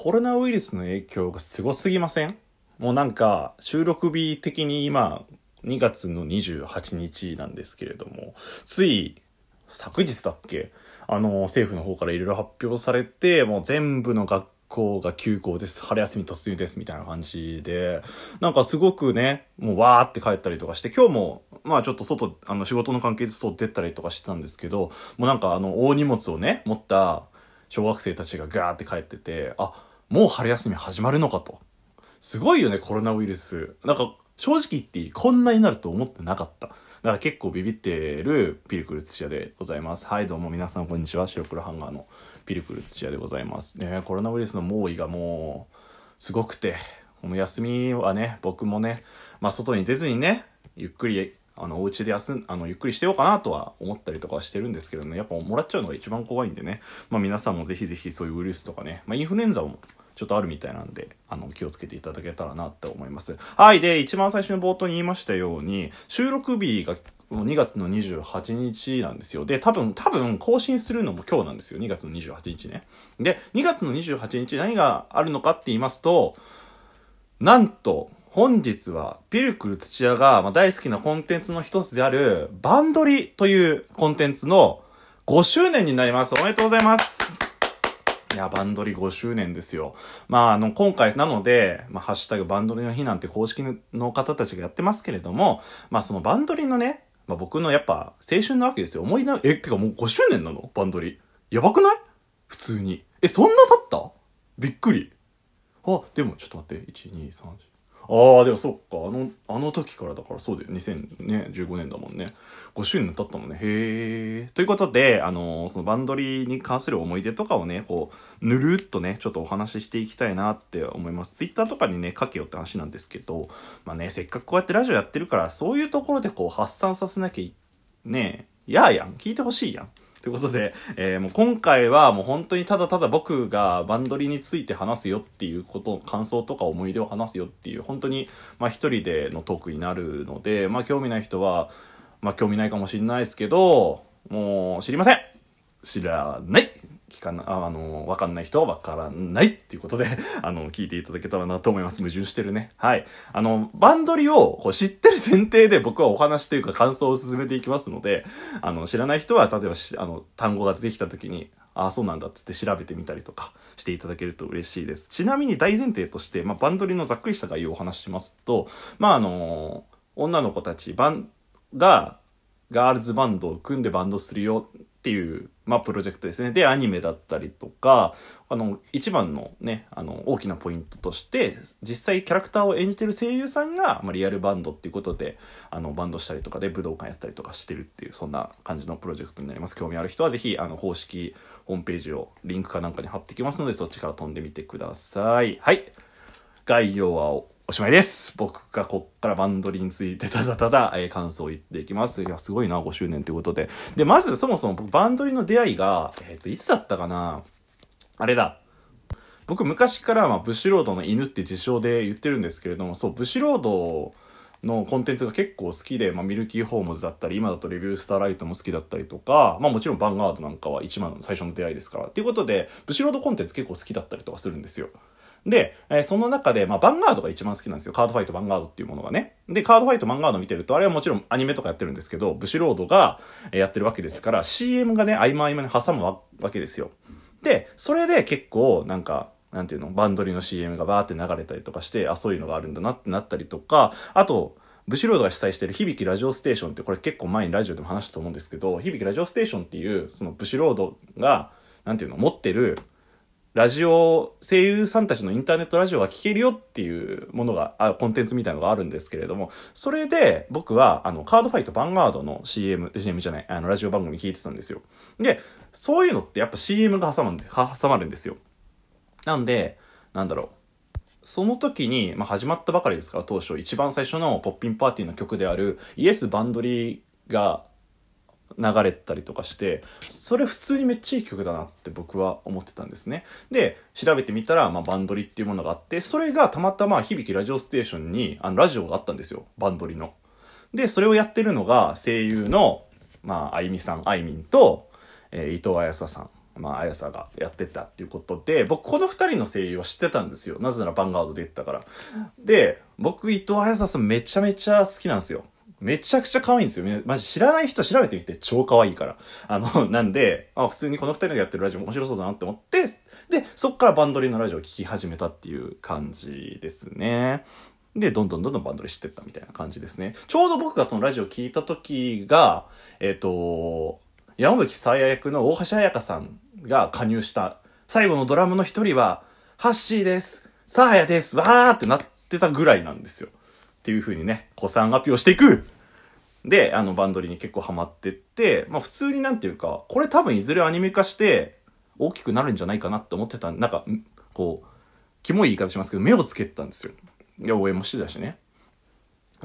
コロナウイルスの影響がすごすぎません？もうなんか収録日的に今2月の28日なんですけれどもつい昨日だっけ？あの政府の方からいろいろ発表されてもう全部の学校が休校です。春休み突入ですみたいな感じで。なんかすごくねもうわーって帰ったりとかして今日もまあちょっと外あの仕事の関係で外出たりとかしてたんですけどもうなんかあの大荷物をね持った小学生たちがガーって帰っててあもう春休み始まるのかと。すごいよねコロナウイルス。なんか正直言っていい？こんなになると思ってなかった。だから結構ビビってるピルクル土屋でございます。はいどうも皆さんこんにちは。白黒ハンガーのピルクル土屋でございます。ねコロナウイルスの猛威がもうすごくてこの休みはね僕もねまあ外に出ずにねゆっくりあのお家で休んあのゆっくりしてようかなとは思ったりとかはしてるんですけどねやっぱもらっちゃうのが一番怖いんでね、まあ、皆さんもぜひぜひそういうウイルスとかね、まあ、インフルエンザもちょっとあるみたいなんであの気をつけていただけたらなって思いますはいで一番最初に冒頭に言いましたように収録日が2月の28日なんですよ。で、多分、多分更新するのも今日なんですよ。2月の28日ね。で、2月の28日何があるのかって言いますと、なんと、本日はピルクル土屋が大好きなコンテンツの一つであるバンドリというコンテンツの5周年になります。おめでとうございます。いや、バンドリ5周年ですよ。まあ、あの、今回なので、まあ、ハッシュタグバンドリの日なんて公式の方たちがやってますけれども、まあ、そのバンドリのね、まあ、僕のやっぱ青春なわけですよ。思い出、え、てかもう5周年なの？バンドリ。やばくない？普通に。え、そんな経った？びっくり。あ、でもちょっと待って。1、2、3、ああ、でもそっか。あの、あの時からだからそうだよ。2015年だもんね。5周年経ったもんね。へえ。ということで、あのー、そのバンドリに関する思い出とかをね、こう、ぬるっとね、ちょっとお話ししていきたいなって思います。ツイッターとかにね、書けよって話なんですけど、まあね、せっかくこうやってラジオやってるから、そういうところでこう発散させなきゃいねえ、やあやん。聞いてほしいやん。ということで、えー、もう今回はもう本当にただただ僕がバンドリについて話すよっていうこと、感想とか思い出を話すよっていう、本当に、まあ一人でのトークになるので、まあ興味ない人は、まあ興味ないかもしれないですけど、もう知りません。知らない。聞かな、あの、わかんない人はわからないっていうことで、あの、聞いていただけたらなと思います。矛盾してるね。はい。あの、バンドリをこう知ってる前提で僕はお話というか感想を進めていきますので、あの、知らない人は、例えばあの、単語が出てきた時に、ああ、そうなんだってって調べてみたりとかしていただけると嬉しいです。ちなみに大前提として、まあ、バンドリのざっくりした概要をお話ししますと、まあ、あの、女の子たち、バン、が、ガールズバンドを組んでバンドするよっていう、まあ、プロジェクトですね。で、アニメだったりとか、あの、一番のね、あの、大きなポイントとして、実際キャラクターを演じてる声優さんが、まあ、リアルバンドっていうことで、あの、バンドしたりとかで武道館やったりとかしてるっていう、そんな感じのプロジェクトになります。興味ある人はぜひ、あの、公式ホームページをリンクかなんかに貼ってきますので、そっちから飛んでみてください。はい。概要はおしまいです。僕がこっからバンドリについてただただ、えー、感想を言っていきます。いや、すごいな、5周年ということで。で、まずそもそも僕バンドリの出会いが、えっ、ー、と、いつだったかな？あれだ。僕昔から、まあ、ブシロードの犬って自称で言ってるんですけれども、そう、ブシロードのコンテンツが結構好きで、まあ、ミルキーホームズだったり、今だとレビュースターライトも好きだったりとか、まあもちろんヴァンガードなんかは一番最初の出会いですから。っていうことで、ブシロードコンテンツ結構好きだったりとかするんですよ。で、えー、その中で、まあ、ヴァンガードが一番好きなんですよ。カードファイト、ヴァンガードっていうものがね。で、カードファイト、ヴァンガード見てると、あれはもちろんアニメとかやってるんですけど、ブシロードがやってるわけですから、CM がね、合間合間に挟むわけですよ。で、それで結構、なんか、なんていうの、バンドリの CM がバーって流れたりとかして、あ、そういうのがあるんだなってなったりとか、あと、ブシロードが主催してる響きラジオステーションって、これ結構前にラジオでも話したと思うんですけど、響きラジオステーションっていう、そのブシロードが、なんていうの、持ってる、ラジオ、声優さんたちのインターネットラジオが聴けるよっていうものが、あコンテンツみたいのがあるんですけれども、それで僕は、あの、カードファイトヴァンガードの CM、CM じゃない、あの、ラジオ番組聞いてたんですよ。で、そういうのってやっぱ CM が挟まるんです、挟まるんですよ。なんで、なんだろう。その時に、まあ、始まったばかりですから、当初、一番最初のポッピンパーティーの曲である、イエス・バンドリーが流れたりとかしてそれ普通にめっちゃいい曲だなって僕は思ってたんですねで調べてみたら、まあ、バンドリっていうものがあってそれがたまたま響きラジオステーションにあのラジオがあったんですよバンドリのでそれをやってるのが声優のまああいみさんあいみんと、えー、伊藤彩沙さんまあ、あやさがやってたっていうことで、僕この二人の声優は知ってたんですよ。なぜならバンガードで言ったから。で、僕伊藤あやささんめちゃめちゃ好きなんですよ。めちゃくちゃ可愛いんですよ。マジ知らない人調べてみて超可愛いから。あの、なんで、あ、普通にこの二人がやってるラジオ面白そうだなって思って、で、そっからバンドリのラジオを聴き始めたっていう感じですね。で、どんどんどんどんバンドリ知ってったみたいな感じですね。ちょうど僕がそのラジオを聞いた時が、えっ、ー、と、山吹さや役の大橋彩香さんが加入した最後のドラムの一人は、ハッシーです。サーヤです。わーってなってたぐらいなんですよ。ていう風にね、子さんアピをしていくで、あの、バンドリに結構ハマってって、まあ普通になんていうか、これ多分いずれアニメ化して大きくなるんじゃないかなって思ってたなんか、こう、キモい言い方しますけど、目をつけてたんですよ。で、応援もしてたしね。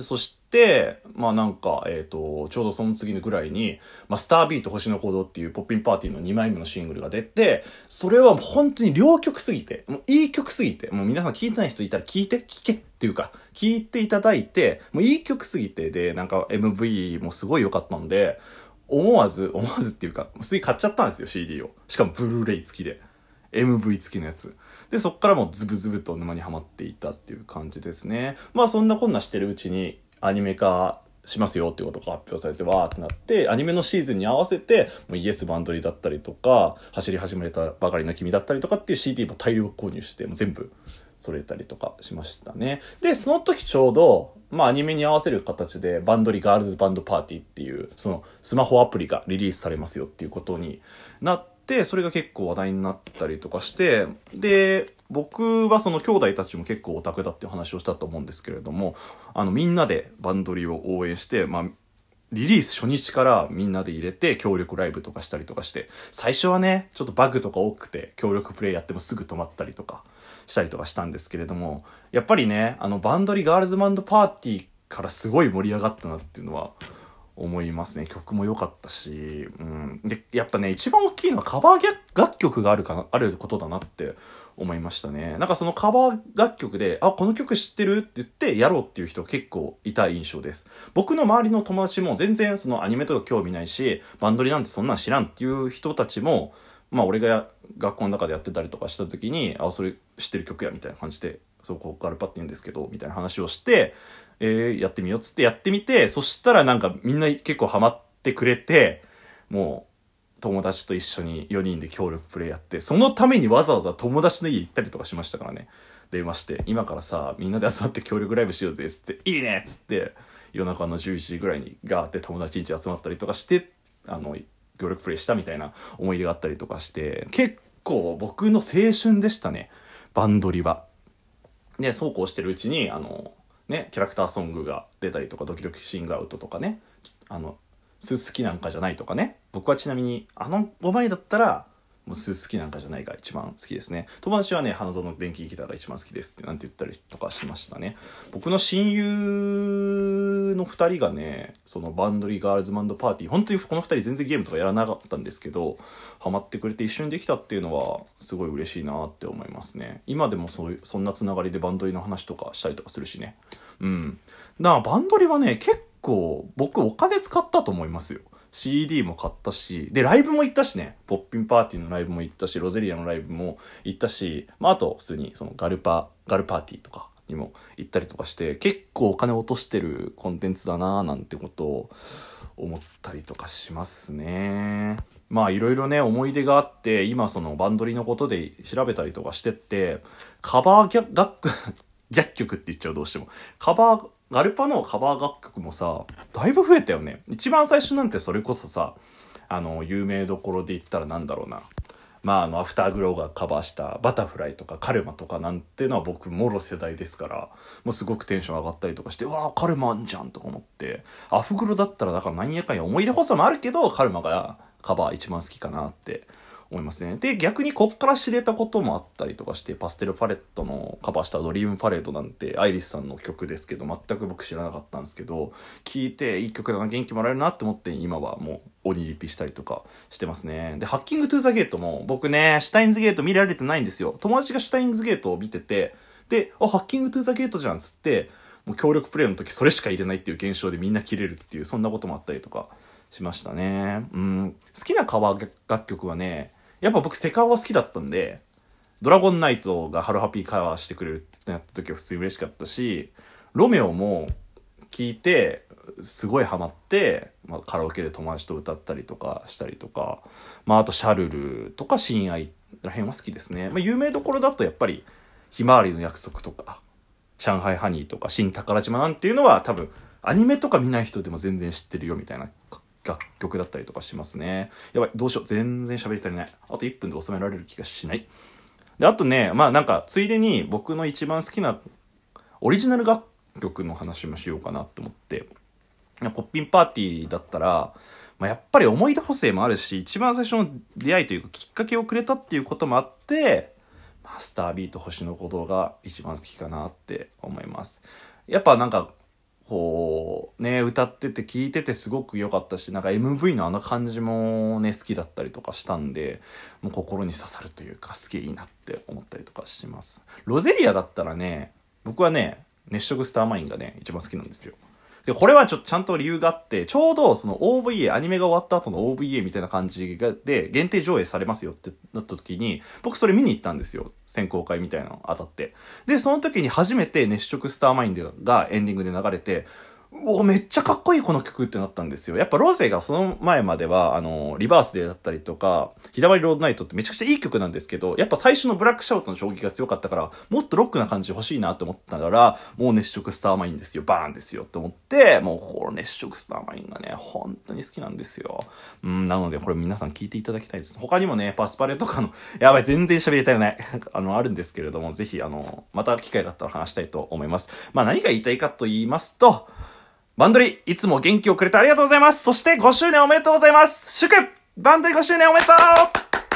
そして、まあなんか、えっ、ー、と、ちょうどその次のぐらいに、まあ、スタービート星の行動っていうポッピンパーティーの2枚目のシングルが出て、それは本当に両曲すぎて、もういい曲すぎて、もう皆さん聞いてない人いたら聞いて、聞けっていうか、聞いていただいて、もういい曲すぎて、で、なんか MV もすごい良かったんで、思わず、思わずっていうか、次買っちゃったんですよ、CD を。しかもブルーレイ付きで。MV 付きのやつ。で、そっからもうズブズブと沼にはまっていたっていう感じですね。まあそんなこんなしてるうちにアニメ化しますよっていうことが発表されてわーってなって、アニメのシーズンに合わせて、もうイエスバンドリだったりとか、走り始めたばかりの君だったりとかっていう CD も大量購入して、もう全部揃えたりとかしましたね。で、その時ちょうど、まあアニメに合わせる形でバンドリガールズバンドパーティーっていう、そのスマホアプリがリリースされますよっていうことになって、それが結構話題になったりとかして、で、僕はその兄弟たちも結構オタクだっていう話をしたと思うんですけれども、あのみんなでバンドリを応援して、まあ、リリース初日からみんなで入れて協力ライブとかしたりとかして、最初はね、ちょっとバグとか多くて協力プレイやってもすぐ止まったりとかしたりとかしたんですけれども、やっぱりね、あのバンドリガールズバンドパーティーからすごい盛り上がったなっていうのは思いますね。曲も良かったし、うん。で、やっぱね、一番大きいのはカバー楽曲があるかな、あることだなって思いましたね。なんかそのカバー楽曲で、あ、この曲知ってるって言ってやろうっていう人結構いた印象です。僕の周りの友達も全然そのアニメとか興味ないし、バンドリなんてそんなん知らんっていう人たちも、まあ俺が学校の中でやってたりとかした時に、あ、それ知ってる曲やみたいな感じで、そう、こうガルパって言うんですけど、みたいな話をして、えー、やってみようっつってやってみて、そしたらなんかみんな結構ハマってくれて、もう友達と一緒に4人で協力プレイやって、そのためにわざわざ友達の家行ったりとかしましたからね。電話して、今からさ、みんなで集まって協力ライブしようぜっつって、いいねっつって、夜中の11時ぐらいにガーって友達ん家集まったりとかして、あの、協力プレイしたみたいな思い出があったりとかして、結構僕の青春でしたね。バンドリは。で、そうこうしてるうちに、あの、ね、キャラクターソングが出たりとか、ドキドキシングアウトとかね、あの、スース好きなんかじゃないとかね。僕はちなみに、あの5枚だったら、もう好きなんかじゃないが一番好きですね。友達はね、花園電気ギターが一番好きですってなんて言ったりとかしましたね。僕の親友の2人がね、そのバンドリーガールズマンドパーティー、本当にこの2人全然ゲームとかやらなかったんですけど、ハマってくれて一緒にできたっていうのはすごい嬉しいなって思いますね。今でもそういう、そんなつながりでバンドリーの話とかしたりとかするしね。うん。だからバンドリーはね、結構僕お金使ったと思いますよ。CD も買ったし、で、ライブも行ったしね、ポッピンパーティーのライブも行ったし、ロゼリアのライブも行ったし、まあ、あと、普通に、その、ガルパ、ガルパーティーとかにも行ったりとかして、結構お金落としてるコンテンツだなーなんてことを思ったりとかしますね。まあいろいろね思い出があって今そのバンドリのことで調べたりとかしてってカバー楽楽 曲って言っちゃうどうしてもカバーガルパのカバー楽曲もさ、だいぶ増えたよね。一番最初なんてそれこそさ、あの、有名どころで言ったらなんだろうな。まあ、あの、アフターグローがカバーしたバタフライとかカルマとかなんてのは僕、もろ世代ですから、もうすごくテンション上がったりとかして、わあカルマあんじゃんとか思って、アフグロだったらだからなんやかんや思い出補佐もあるけど、カルマがカバー一番好きかなって思いますね。で、逆にこっから知れたこともあったりとかして、パステルパレットのカバーしたドリームパレードなんて、アイリスさんの曲ですけど、全く僕知らなかったんですけど、聴いていい曲だな、元気もらえるなって思って、今はもう鬼リピしたりとかしてますね。で、ハッキングトゥザゲートも、僕ね、シュタインズゲート見られてないんですよ。友達がシュタインズゲートを見てて、で、あ、ハッキングトゥザゲートじゃんっつって、もう協力プレイの時それしか入れないっていう現象でみんな切れるっていう、そんなこともあったりとかしましたね。うん。好きなカバー楽曲はね、やっぱ僕セカオワ好きだったんで、ドラゴンナイトがハロハピーカバーしてくれるってなった時は普通に嬉しかったし、ロメオも聞いて、すごいハマって、まあ、カラオケで友達と歌ったりとかしたりとか、まあ、あとシャルルとか親愛らへんは好きですね。まあ、有名どころだとやっぱり、ひまわりの約束とか、上海ハニーとか、新宝島なんていうのは多分、アニメとか見ない人でも全然知ってるよみたいな楽曲だったりとかしますね。やばい、どうしよう。全然喋り足りない。あと1分で収められる気がしない。で、あとね、まあなんか、ついでに僕の一番好きなオリジナル楽曲の話もしようかなと思って。ポッピンパーティーだったら、まあ、やっぱり思い出補正もあるし、一番最初の出会いというかきっかけをくれたっていうこともあって、マスタービート星の鼓動が一番好きかなって思います。やっぱなんか、こう、ね、歌ってて聴いててすごく良かったし、なんか MV のあの感じもね、好きだったりとかしたんで、もう心に刺さるというか、すげえいいなって思ったりとかします。ロゼリアだったらね、僕はね、熱色スターマインがね、一番好きなんですよ。で、これはちょっとちゃんと理由があって、ちょうどその OVA、アニメが終わった後の OVA みたいな感じがで、限定上映されますよってなった時に、僕それ見に行ったんですよ。選考会みたいなの当たって。で、その時に初めて熱色スターマインドがエンディングで流れて、おめっちゃかっこいいこの曲ってなったんですよ。やっぱローゼがその前までは、あの、リバースデーだったりとか、ひだまりロードナイトってめちゃくちゃいい曲なんですけど、やっぱ最初のブラックシャウトの衝撃が強かったから、もっとロックな感じ欲しいなって思ったから、もう熱色スターマインですよ、バーンですよって思って、もうこの熱色スターマインがね、本当に好きなんですよ。うん、なのでこれ皆さん聞いていただきたいです。他にもね、パスパレとかの、やばい、全然喋りたいない。あの、あるんですけれども、ぜひ、あの、また機会があったら話したいと思います。まあ何が言いたいかと言いますと、バンドリ、いつも元気をくれてありがとうございます。そして5周年おめでとうございます。祝バンドリ5周年おめでとう